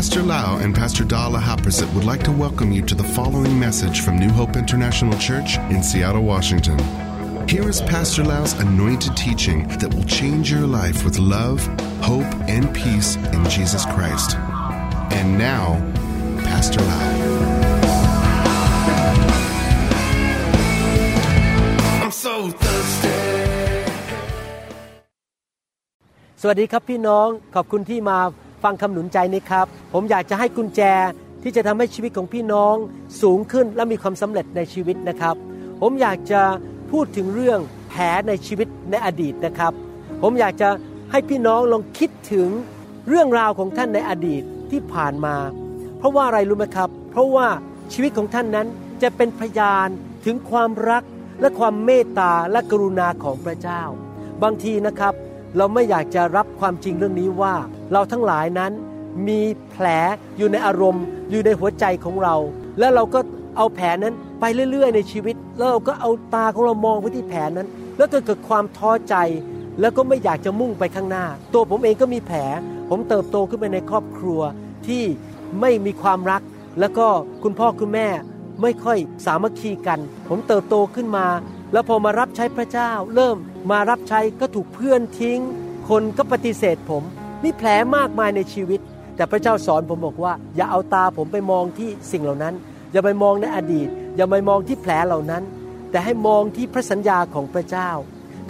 Pastor Lau and Pastor Dala Haprasit would like to welcome you to the following message from New Hope International Church in Seattle, Washington. Here is Pastor Lau's anointed teaching that will change your life with love, hope, and peace in Jesus Christ. And now, Pastor Lau. I'm so thirsty. สวัสดีครับพี่น้องขอบคุณที่มา ฟังคำหนุนใจนี้ครับ ผมอยากจะให้กุญแจที่จะทำให้ชีวิตของพี่น้องสูงขึ้นและมีความสำเร็จในชีวิตนะครับ ผมอยากจะพูดถึงเรื่องแผลในชีวิตในอดีตนะครับ ผมอยากจะให้พี่น้องลองคิดถึงเรื่องราวของท่านในอดีตที่ผ่านมา เพราะว่าอะไรรู้ไหมครับ เพราะว่าชีวิตของท่านนั้นจะเป็นพยานถึงความรักและความเมตตาและกรุณาของพระเจ้า บางทีนะครับ เราไม่อยากจะรับความจริงเรื่องนี้ว่า เราทั้งหลายนั้นมีแผลอยู่ในอารมณ์ อยู่ในหัวใจของเรา แล้วเราก็เอาแผลนั้นไปเรื่อย ๆ ในชีวิต แล้วเราก็เอาตาของเรามองไปที่แผลนั้น แล้วก็เกิดความท้อใจ แล้วก็ไม่อยากจะมุ่งไปข้างหน้า ตัวผมเองก็มีแผล ผมเติบโตขึ้นไปในครอบครัวที่ไม่มีความรัก แล้วก็คุณพ่อคุณแม่ไม่ค่อยสามัคคีกัน ผมเติบโตขึ้นมา แล้วพอมารับใช้พระเจ้า เริ่มมารับใช้ก็ถูกเพื่อนทิ้ง คนก็ปฏิเสธผม มีแผลมากมายในชีวิต แต่พระเจ้าสอนผมบอกว่า อย่าเอาตาผมไปมองที่สิ่งเหล่านั้น อย่าไปมองในอดีต อย่าไปมองที่แผลเหล่านั้น แต่ให้มองที่พระสัญญาของพระเจ้า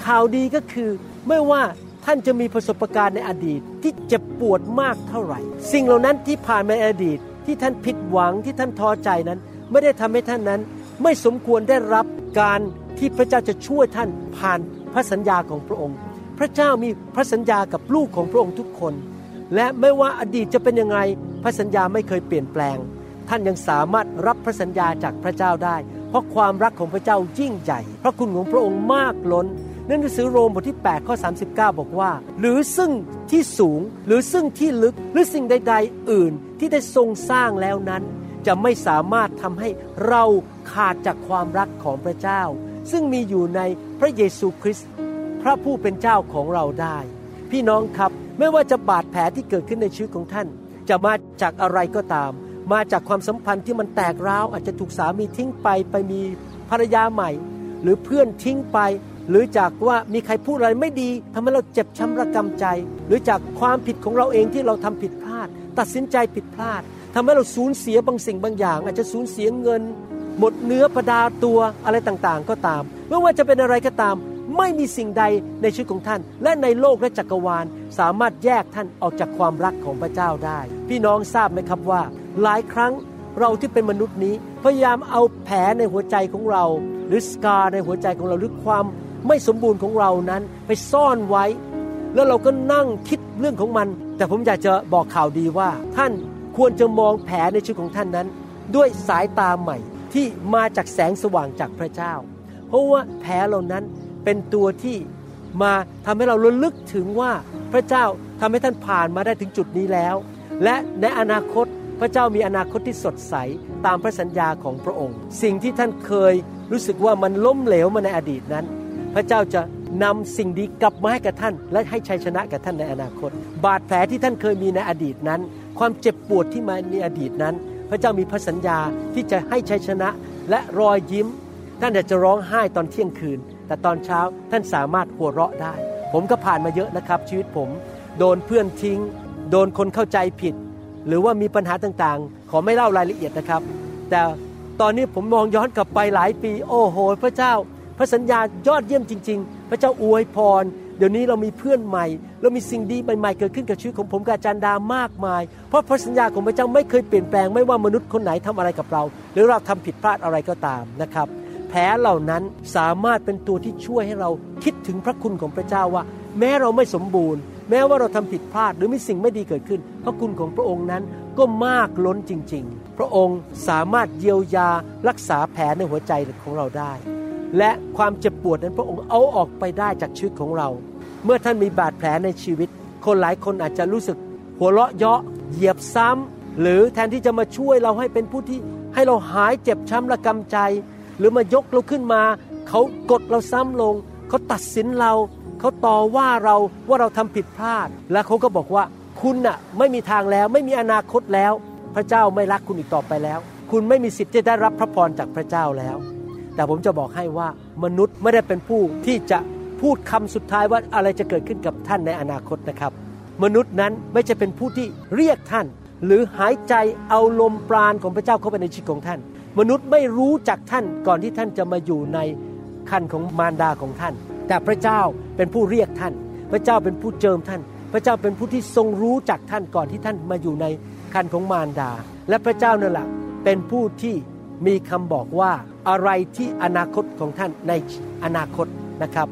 ข่าวดีก็คือไม่ว่าท่านจะมีประสบการณ์ในอดีตที่เจ็บปวดมากเท่าไหร่ สิ่งเหล่านั้นที่ผ่านมาในอดีตที่ท่านผิดหวังที่ท่านท้อใจนั้น ไม่ได้ทำให้ท่านนั้น ไม่สมควรได้รับ การที่พระเจ้าจะช่วยท่านผ่านพระสัญญาของพระองค์ พระเจ้ามีพระสัญญากับลูกของพระองค์ทุกคน และไม่ว่าอดีตจะเป็นยังไงพระสัญญาไม่เคยเปลี่ยนแปลง ท่านยังสามารถรับพระสัญญาจากพระเจ้าได้ เพราะความรักของพระเจ้ายิ่งใหญ่ พระคุณของพระองค์มากล้นในหนังสือโรมบทที่8ข้อ39 บอกว่า หรือซึ่งที่สูงหรือซึ่งที่ลึกหรือสิ่งใด ๆ อื่นที่ได้ทรงสร้างแล้วนั้น จะไม่สามารถทำให้เราขาดจากความรักของพระเจ้า ซึ่งมีอยู่ในพระเยซูคริสต์พระผู้เป็นเจ้าของเราได้ พี่น้องครับไม่ว่าจะบาดแผลที่เกิดขึ้นในชีวิตของท่าน จะมาจากอะไรก็ตาม มาจากความสัมพันธ์ที่มันแตกร้าว อาจจะถูกสามีทิ้งไปไปมีภรรยาใหม่ หรือเพื่อนทิ้งไป หรือจากว่ามีใครพูดอะไรไม่ดีทำให้เราเจ็บช้ำระกำใจ หรือจากความผิดของเราเองที่เราทำผิดพลาด ตัดสินใจผิดพลาด ทำให้เราสูญเสียบางสิ่งบางอย่าง อาจจะสูญเสียเงิน หมดเนื้อประดาตัวอะไรต่างๆ ก็ตาม ไม่ว่าจะเป็นอะไรก็ตาม ไม่มีสิ่งใดในชีวิตของท่าน และในโลกและจักรวาล สามารถแยกท่านออกจากความรักของพระเจ้าได้ พี่น้องทราบไหมครับว่า หลายครั้งเราที่เป็นมนุษย์นี้ พยายามเอาแผลในหัวใจของเรา หรือสกาในหัวใจของเราหรือความไม่สมบูรณ์ของเรานั้นไปซ่อนไว้ แล้วเราก็นั่งคิดเรื่องของมัน แต่ผมอยากจะบอกข่าวดีว่าท่าน ควรจะมองแผลในชีวิตของท่านนั้น ด้วยสายตาใหม่ที่มาจากแสงสว่างจากพระเจ้า เพราะว่าแผลเหล่านั้นเป็นตัวที่มาทำให้เราระลึกถึงว่าพระเจ้าทำให้ท่านผ่านมาได้ถึงจุดนี้แล้ว และในอนาคตพระเจ้ามีอนาคตที่สดใสตามพระสัญญาของพระองค์ สิ่งที่ท่านเคยรู้สึกว่ามันล้มเหลวมาในอดีตนั้น พระเจ้าจะ นำสิ่งดีกลับมาให้กับท่าน และให้ชัยชนะกับท่านในอนาคต บาดแผลที่ท่านเคยมีในอดีตนั้น ความเจ็บปวดที่มาในอดีตนั้น พระเจ้ามีพระสัญญาที่จะให้ชัยชนะและรอยยิ้ม ท่านอาจจะร้องไห้ตอนเที่ยงคืน แต่ตอนเช้าท่านสามารถหัวเราะได้ ผมก็ผ่านมาเยอะนะครับ ชีวิตผม โดนเพื่อนทิ้ง โดนคนเข้าใจผิด หรือว่ามีปัญหาต่างๆ ขอไม่เล่ารายละเอียดนะครับ แต่ตอนนี้ผมมองย้อนกลับไปหลายปี โอ้โห พระเจ้า ระสัญญายอดเยี่ยมจริง ๆ พระเจ้าอวยพร เดี๋ยวนี้เรามีเพื่อนใหม่ เรามีสิ่งดีใหม่ๆเกิดขึ้นกับชีวิตของผมกับอาจารย์ดามากมาย เพราะพระสัญญาของพระเจ้าไม่เคยเปลี่ยนแปลงไม่ว่ามนุษย์คนไหนทำอะไรกับเรา หรือเราทำผิดพลาดอะไรก็ตามนะครับ แผลเหล่านั้นสามารถเป็นตัวที่ช่วยให้เราคิดถึงพระคุณของพระเจ้าว่า แม้เราไม่สมบูรณ์ แม้ว่าเราทำผิดพลาดหรือมีสิ่งไม่ดีเกิดขึ้น พระคุณของพระองค์นั้นก็มากล้นจริง ๆ พระองค์สามารถเยียวยารักษาแผลในหัวใจของเราได้ และความเจ็บปวดนั้นพระองค์เอาออกไปได้จากชีวิตของเรา เมื่อท่านมีบาดแผลในชีวิต คนหลายคนอาจจะรู้สึก หัวเราะเยาะเหยียบซ้ำหรือแทนที่จะมาช่วยเราให้เป็นผู้ที่ให้เราหายเจ็บช้ำระกำใจ หรือมายกเราขึ้นมา เขากดเราซ้ำลง เขาตัดสินเรา เขาต่อว่าเราว่าเราทำผิดพลาด และเขาก็บอกว่าคุณน่ะไม่มีทางแล้วไม่มีอนาคตแล้ว พระเจ้าไม่รักคุณอีกต่อไปแล้ว คุณไม่มีสิทธิ์จะได้รับพระพรจากพระเจ้าแล้ว แต่ผมจะบอกให้ว่ามนุษย์ไม่ได้เป็นผู้ที่จะพูดคำสุดท้ายว่าอะไรจะเกิดขึ้นกับท่านในอนาคตนะครับ มนุษย์นั้นไม่จะเป็นผู้ที่เรียกท่าน หรือหายใจเอาลมปราณของพระเจ้าเข้าไปในชีวิตของท่าน มนุษย์ไม่รู้จักท่านก่อนที่ท่านจะมาอยู่ในคันของมารดาของท่าน แต่พระเจ้าเป็นผู้เรียกท่าน พระเจ้าเป็นผู้เจิมท่าน พระเจ้าเป็นผู้ที่ทรงรู้จักท่านก่อนที่ท่านมาอยู่ในคันของมารดา และพระเจ้านั่นแหละเป็นผู้ที่มีคำบอกว่า อะไรที่อนาคตของท่านในอนาคตนะครับ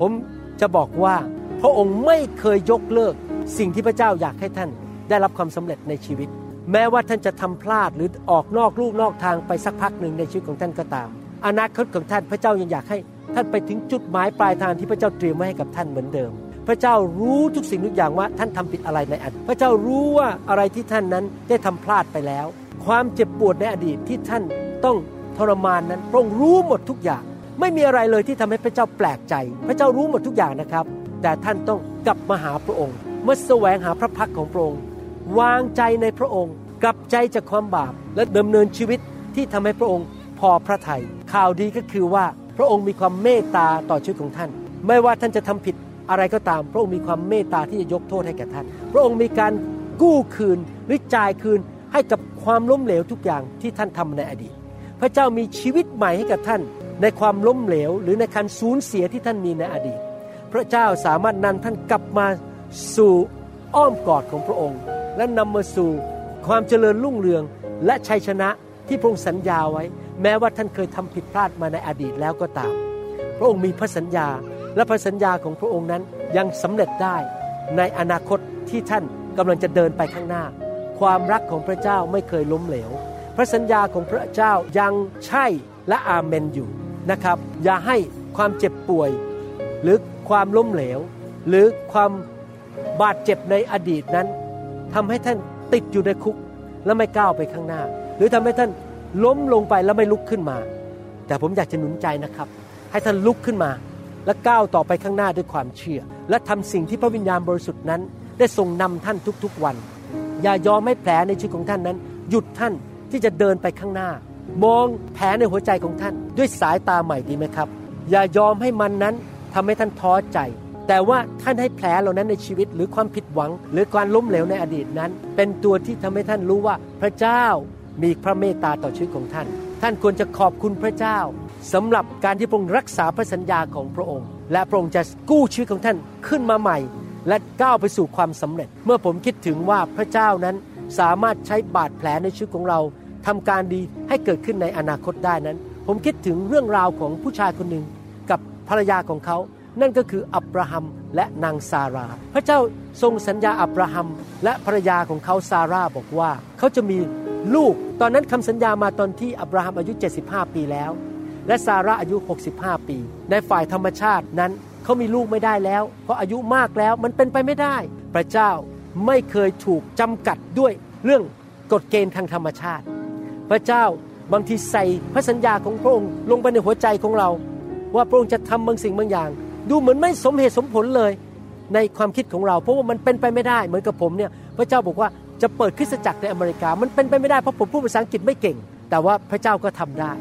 ผมจะบอกว่าพระองค์ไม่เคยยกเลิกสิ่งที่พระเจ้าอยากให้ท่านได้รับความสำเร็จในชีวิต แม้ว่าท่านจะทำพลาดหรือออกนอกลูกนอกทางไปสักพักหนึ่งในชีวิตของท่านก็ตาม อนาคตของท่านพระเจ้ายังอยากให้ท่านไปถึงจุดหมายปลายทางที่พระเจ้าเตรียมไว้ให้กับท่านเหมือนเดิม พระเจ้ารู้ทุกสิ่งทุกอย่างว่าท่านทำผิดอะไรในอดีตพระเจ้ารู้ว่าอะไรที่ท่านนั้นได้ทำพลาดไปแล้ว ความเจ็บปวดในอดีตที่ท่านต้อง ทรมานนั้นพระองค์รู้หมดทุกอย่าง ไม่มีอะไรเลยที่ทำให้พระเจ้าแปลกใจ พระเจ้ารู้หมดทุกอย่างนะครับ แต่ท่านต้องกลับมาหาพระองค์เมื่อแสวงหาพระพักของพระองค์ วางใจในพระองค์ กลับใจจากความบาปและดำเนินชีวิตที่ทำให้พระองค์พอพระทยัยข่าวดีก็คือว่าพระองค์มีความเมตตาต่อชีวิตของท่าน ไม่ว่าท่านจะทำผิดอะไรก็ตาม พระองค์มีความเมตตาที่จะยกโทษให้แก่ท่าน พระองค์มีการกู้คืนหรือจ่ายคืนให้กับความล้มเหลวทุกอย่างที่ท่านทำในอดีต พระเจ้ามีชีวิตใหม่ให้กับท่าน ในความล้มเหลว หรือในการสูญเสียที่ท่านมีในอดีต พระเจ้าสามารถนำท่านกลับมาสู่อ้อมกอดของพระองค์ และนำมาสู่ความเจริญรุ่งเรืองและชัยชนะที่พระองค์สัญญาไว้ แม้ว่าท่านเคยทำผิดพลาดมาในอดีตแล้วก็ตาม พระองค์มีพระสัญญาและพระสัญญาของพระองค์นั้นยังสำเร็จได้ในอนาคตที่ท่านกำลังจะเดินไปข้างหน้า ความรักของพระเจ้าไม่เคยล้มเหลว พระสัญญาของพระเจ้ายังใช่และอาเมนอยู่นะครับ อย่าให้ความเจ็บป่วย หรือความล้มเหลว หรือความบาดเจ็บในอดีตนั้นทำให้ท่านติดอยู่ในคุกและไม่ก้าวไปข้างหน้า หรือทำให้ท่านล้มลงไปแล้วไม่ลุกขึ้นมา แต่ผมอยากจะหนุนใจนะครับ ให้ท่านลุกขึ้นมา และก้าวต่อไปข้างหน้าด้วยความเชื่อ และทำสิ่งที่พระวิญญาณบริสุทธิ์นั้น ได้ทรงนำท่านทุกๆวัน อย่ายอมให้แผลในชีวิตของท่านนั้น หยุดท่าน ที่จะเดินไปข้างหน้า มองแผลในหัวใจของท่าน ด้วยสายตาใหม่ดีไหมครับ อย่ายอมให้มันนั้นทำให้ท่านท้อใจ แต่ว่าท่านให้แผลเหล่านั้นในชีวิต หรือความผิดหวัง หรือการล้มเหลวในอดีตนั้น เป็นตัวที่ทำให้ท่านรู้ว่าพระเจ้ามีพระเมตตาต่อชีวิตของท่าน ท่านควรจะขอบคุณพระเจ้าสำหรับการที่พระองค์รักษาพระสัญญาของพระองค์ และพระองค์จะกู้ชีวิตของท่านขึ้นมาใหม่ และก้าวไปสู่ความสำเร็จ เมื่อผมคิดถึงว่าพระเจ้านั้น สามารถใช้บาดแผลในชีวิตของเราทำการดีให้เกิดขึ้นในอนาคตได้นั้น ผมคิดถึงเรื่องราวของผู้ชายคนหนึ่งกับภรรยาของเขา นั่นก็คืออับราฮัมและนางซารา พระเจ้าทรงสัญญาอับราฮัมและภรรยาของเขาซาราบอกว่า เขาจะมีลูก ตอนนั้นคำสัญญามาตอนที่อับราฮัมอายุ 75 ปีแล้ว และซาร่าอายุ 65 ปี ในฝ่ายธรรมชาตินั้นเขามีลูกไม่ได้แล้ว เพราะอายุมากแล้วมันเป็นไปไม่ได้ พระเจ้า ไม่เคยถูกจำกัดด้วยเรื่องกฎเกณฑ์ทางธรรมชาติ พระเจ้าบางทีใส่พระสัญญาของพระองค์ลงไปในหัวใจของเรา ว่าพระองค์จะทำบางสิ่งบางอย่าง ดูเหมือนไม่สมเหตุสมผลเลยในความคิดของเรา เพราะว่ามันเป็นไปไม่ได้เหมือนกับผมเนี่ยพระเจ้าบอกว่าจะเปิดคริสตจักรในอเมริกา มันเป็นไปไม่ได้เพราะผมพูดภาษาอังกฤษไม่เก่ง แต่ว่าพระเจ้าก็ทำได้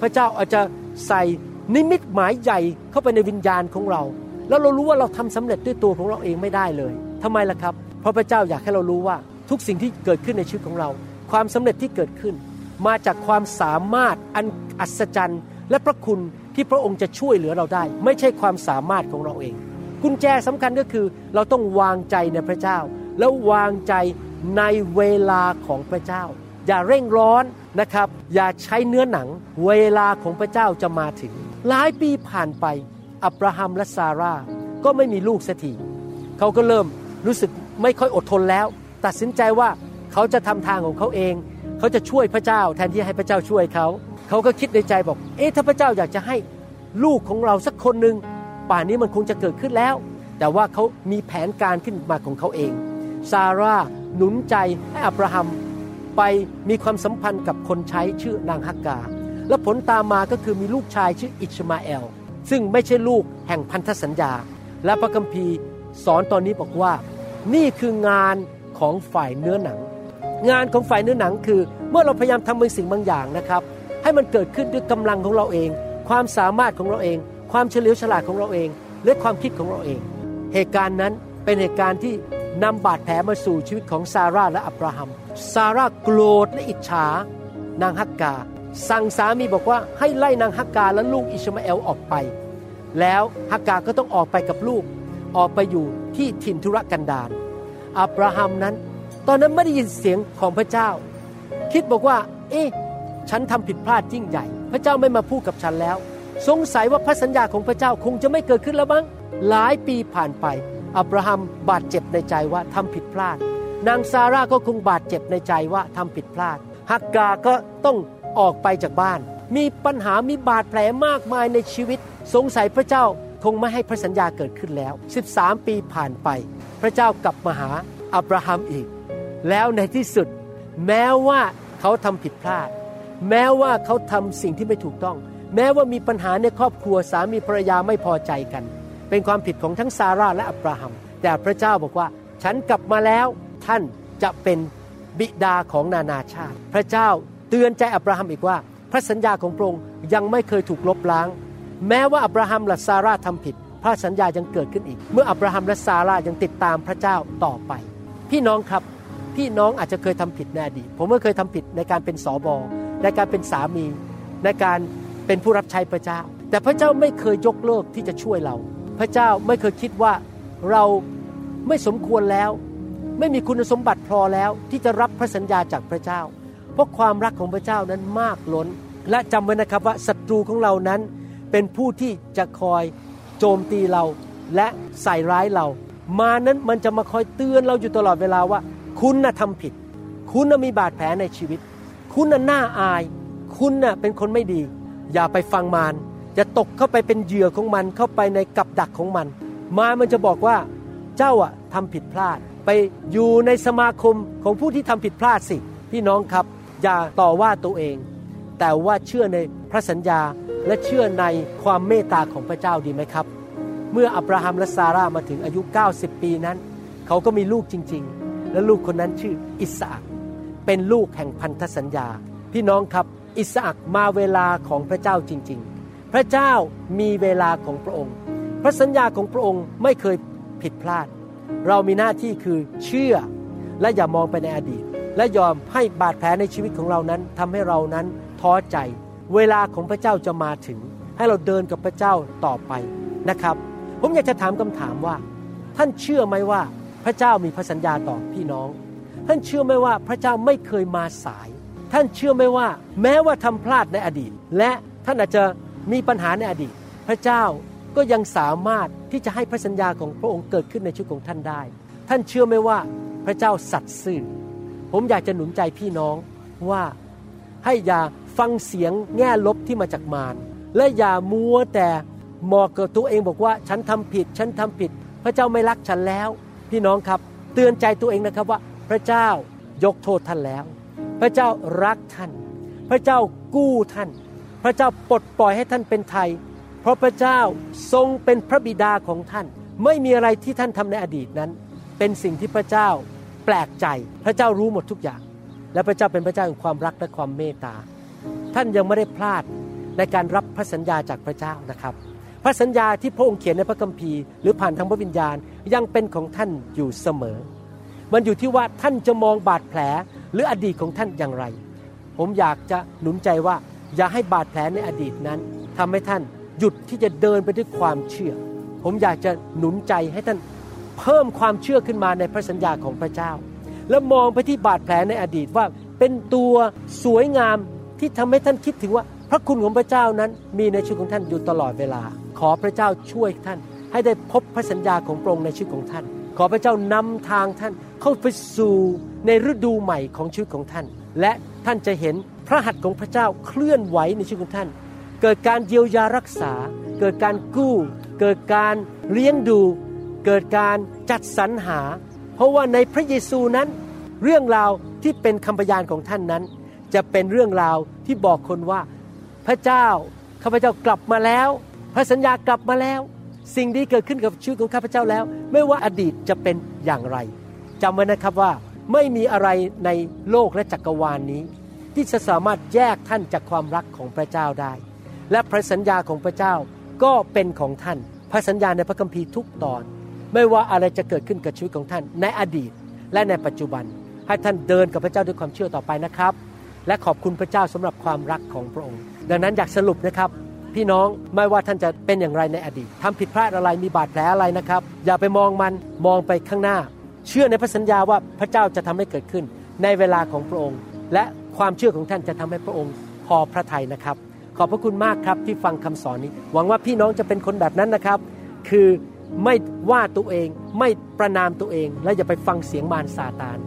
พระเจ้าอาจจะใส่นิมิตหมายใหญ่เข้าไปในวิญญาณของเรา แล้วเรารู้ว่าเราทำสำเร็จด้วยตัวของเราเองไม่ได้เลยทำไมล่ะครับ เพราะพระเจ้าอยากให้เรารู้ว่าทุกสิ่งที่เกิดขึ้นในชีวิตของเรา ความสำเร็จที่เกิดขึ้น มาจากความสามารถอันอัศจรรย์ และพระคุณที่พระองค์จะช่วยเหลือเราได้ ไม่ใช่ความสามารถของเราเอง กุญแจสำคัญก็คือเราต้องวางใจในพระเจ้า แล้ววางใจในเวลาของพระเจ้า อย่าเร่งร้อนนะครับ อย่าใช้เนื้อหนัง เวลาของพระเจ้าจะมาถึง หลายปีผ่านไป อับราฮัมและซาร่าก็ไม่มีลูกสักทีเขาก็เริ่มรู้สึก ไม่ค่อยอดทนแล้ว ตัดสินใจว่าเขาจะทำทางของเขาเอง เขาจะช่วยพระเจ้าแทนที่ให้พระเจ้าช่วยเขา เขาก็คิดในใจบอก เอ๊ะถ้าพระเจ้าอยากจะให้ลูกของเราสักคนหนึ่งป่านนี้มันคงจะเกิดขึ้นแล้ว แต่ว่าเขามีแผนการขึ้นมาของเขาเองซาร่าหนุนใจให้อับราฮัมไปมีความสัมพันธ์กับคนใช้ชื่อนางฮักกา และผลตามมาก็คือมีลูกชายชื่ออิชมาเอล ซึ่งไม่ใช่ลูกแห่งพันธสัญญา และพระคัมภีร์สอนตอนนี้บอกว่า นี่คืองานของฝ่ายเนื้อหนัง งานของฝ่ายเนื้อหนังคือ เมื่อเราพยายามทำบางสิ่งบางอย่างนะครับ ให้มันเกิดขึ้นด้วยกำลังของเราเอง ความสามารถของเราเอง ความเฉลียวฉลาดของเราเอง และความคิดของเราเอง เหตุการณ์นั้นเป็นเหตุการณ์ที่นำบาดแผลมาสู่ชีวิตของซาร่าและอับราฮัม ซาร่าโกรธและอิจฉา นางฮักกา สั่งสามีบอกว่าให้ไล่นางฮักกาและลูกอิชมาเอลออกไป แล้วฮักกาก็ต้องออกไปกับลูก ออกไปอยู่ที่ถิ่นทุรกันดารอับราฮัมนั้น ตอนนั้นไม่ได้ยินเสียงของพระเจ้า คิดบอกว่า เอ๊ะฉันทำผิดพลาดยิ่งใหญ่ พระเจ้าไม่มาพูดกับฉันแล้ว สงสัยว่าพระสัญญาของพระเจ้าคงจะไม่เกิดขึ้นแล้วมั้งหลายปีผ่านไป อับราฮัมบาดเจ็บในใจว่าทำผิดพลาด นางซาร่าก็คงบาดเจ็บในใจว่าทำผิดพลาดฮักกาก็ต้องออกไปจากบ้าน มีปัญหามีบาดแผลมากมายในชีวิต สงสัยพระเจ้า คงไม่ให้พระสัญญาเกิดขึ้นแล้ว 13 ปีผ่านไป พระเจ้ากลับมาหาอับราฮัมอีก แล้วในที่สุด แม้ว่าเขาทำผิดพลาด แม้ว่าเขาทำสิ่งที่ไม่ถูกต้อง แม้ว่ามีปัญหาในครอบครัวสามีภรรยาไม่พอใจกัน เป็นความผิดของทั้งซาร่าและอับราฮัม แต่พระเจ้าบอกว่า ฉันกลับมาแล้วท่านจะเป็นบิดาของนานาชาติ พระเจ้าเตือนใจอับราฮัมอีกว่า พระสัญญาของพระองค์ยังไม่เคยถูกลบล้าง แม้ว่าอับราฮัมและซาร่าทำผิด พระสัญญายังเกิดขึ้นอีก เมื่ออับราฮัมและซาร่ายังติดตามพระเจ้าต่อไป พี่น้องครับพี่น้องอาจจะเคยทำผิดในอดีตผมก็เคยทำผิดในการเป็นสอบอในการเป็นสามี ในการเป็นผู้รับใช้พระเจ้า แต่พระเจ้าไม่เคยยกเลิกที่จะช่วยเรา พระเจ้าไม่เคยคิดว่าเราไม่สมควรแล้ว ไม่มีคุณสมบัติพอแล้วที่จะรับพระสัญญาจากพระเจ้า เพราะความรักของพระเจ้านั้นมากล้น และจำไว้นะครับว่าศัตรูของเรานั้น เป็นผู้ที่จะคอยโจมตีเราและใส่ร้ายเรา มานั้นมันจะมาคอยเตือนเราอยู่ตลอดเวลาว่า คุณน่ะทำผิด คุณน่ะมีบาดแผลในชีวิต คุณน่ะน่าอาย คุณน่ะเป็นคนไม่ดี อย่าไปฟังมารอย่าตกเข้าไปเป็นเหยื่อของมันเข้าไปในกับดักของมัน มามันจะบอกว่าเจ้าอะทำผิดพลาด ไปอยู่ในสมาคมของผู้ที่ทำผิดพลาดสิ พี่น้องครับ อย่าต่อว่าตัวเอง แต่ว่าเชื่อในพระสัญญา และเชื่อในความเมตตาของพระเจ้าดีไหมครับ เมื่ออับราฮัมและซาร่ามาถึงอายุ 90 ปีนั้น เขาก็มีลูกจริง ๆ และลูกคนนั้นชื่ออิสอักเป็นลูกแห่งพันธสัญญา พี่น้องครับ อิสอักมาเวลาของพระเจ้าจริง ๆ พระเจ้ามีเวลาของพระองค์ พระสัญญาของพระองค์ไม่เคยผิดพลาด เรามีหน้าที่คือเชื่อและอย่ามองไปในอดีต และยอมให้บาดแผลในชีวิตของเรานั้นทำให้เรานั้นท้อใจ เวลาของพระเจ้าจะมาถึง ให้เราเดินกับพระเจ้าต่อไปนะครับ ผมอยากจะถามคำถามว่า ท่านเชื่อไหมว่าพระเจ้ามีพระสัญญาต่อพี่น้อง ท่านเชื่อไหมว่าพระเจ้าไม่เคยมาสาย ท่านเชื่อไหมว่า แม้ว่าทำพลาดในอดีต และท่านอาจจะมีปัญหาในอดีต พระเจ้าก็ยังสามารถที่จะให้พระสัญญาของพระองค์เกิดขึ้นในชีวิตของท่านได้ ท่านเชื่อไหมว่าพระเจ้าสัตย์ซื่อ ผมอยากจะหนุนใจพี่น้องว่าให้อย่า ฟังเสียงแง่ลบที่มาจากมารและอย่ามัวแต่มองกับตัวเองบอกว่าฉันทำผิด ฉันทำผิด พระเจ้าไม่รักฉันแล้ว พี่น้องครับ เตือนใจตัวเองนะครับว่า พระเจ้ายกโทษท่านแล้ว พระเจ้ารักท่าน พระเจ้ากู้ท่าน พระเจ้าปลดปล่อยให้ท่านเป็นไทย เพราะพระเจ้าทรงเป็นพระบิดาของท่าน ไม่มีอะไรที่ท่านทำในอดีตนั้น เป็นสิ่งที่พระเจ้าแปลกใจ พระเจ้ารู้หมดทุกอย่าง และพระเจ้าเป็นพระเจ้าแห่งความรักและความเมตตา ท่านยังไม่ได้พลาดในการรับพระสัญญาจากพระเจ้านะครับ พระสัญญาที่พระองค์เขียนในพระคัมภีร์หรือผ่านทางพระวิญญาณยังเป็นของท่านอยู่เสมอ มันอยู่ที่ว่าท่านจะมองบาดแผลหรืออดีตของท่านอย่างไร ผมอยากจะหนุนใจว่าอย่าให้บาดแผลในอดีตนั้นทำให้ท่านหยุดที่จะเดินไปด้วยความเชื่อ ผมอยากจะหนุนใจให้ท่านเพิ่มความเชื่อขึ้นมาในพระสัญญาของพระเจ้า แล้วมองไปที่บาดแผลในอดีตว่าเป็นตัวสวยงาม ที่ทำให้ท่านคิดถึงว่า พระคุณของพระเจ้านั้นมีในชีวิตของท่านอยู่ตลอดเวลา ขอพระเจ้าช่วยท่าน ให้ได้พบพระสัญญาของพระองค์ในชีวิตของท่าน ขอพระเจ้านำทางท่านเข้าไปสู่ในฤดูใหม่ของชีวิตของท่าน และท่านจะเห็นพระหัตถ์ของพระเจ้าเคลื่อนไหวในชีวิตของท่าน เกิดการเยียวยารักษา เกิดการกู้ เกิดการเลี้ยงดู เกิดการจัดสรรหา เพราะว่าในพระเยซูนั้น เรื่องราวที่เป็นคำพยานของท่านนั้น จะเป็นเรื่องราวที่บอกคนว่าพระเจ้าข้าพเจ้ากลับมาแล้ว พระสัญญากลับมาแล้ว สิ่งดีเกิดขึ้นกับชีวิตของข้าพเจ้าแล้ว ไม่ว่าอดีตจะเป็นอย่างไรจำไว้นะครับว่าไม่มีอะไรในโลกและจักรวาลนนี้ ที่จะสามารถแยกท่านจากความรักของพระเจ้าได้ และพระสัญญาของพระเจ้าก็เป็นของท่าน พระสัญญาในพระคัมภีร์ทุกตอน ไม่ว่าอะไรจะเกิดขึ้นกับชีวิตของท่าน ในอดีตและในปัจจุบัน ให้ท่านเดินกับพระเจ้าด้วยความเชื่อต่อไปนะครับ และขอบคุณพระเจ้าสำหรับความรักของพระองค์ ดังนั้นอยากสรุปนะครับ พี่น้องไม่ว่าท่านจะเป็นอย่างไรในอดีตทำผิดพลาดอะไรมีบาดแผลอะไรนะครับ อย่าไปมองมันมองไปข้างหน้า เชื่อในพระสัญญาว่าพระเจ้าจะทำให้เกิดขึ้น ในเวลาของพระองค์ และความเชื่อของท่านจะทำให้พระองค์พอพระทัยนะครับ ขอบพระคุณมากครับที่ฟังคำสอนนี้ หวังว่าพี่น้องจะเป็นคนแบบนั้นนะครับ คือไม่ว่าตัวเองไม่ประนามตัวเอง และอย่าไปฟังเสียงมารซาตาน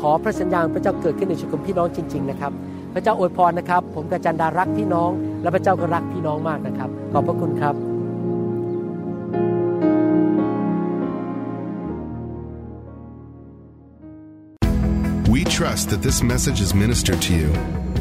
ขอพระสัญญาณพระเจ้าเกิดขึ้นในชีวิตของพี่น้องจริง ๆ นะครับ พระเจ้าอวยพรนะครับ ผมกับจันดารักพี่น้อง และพระเจ้าก็รักพี่น้องมากนะครับ ขอบพระคุณครับ We trust that this message is ministered to you.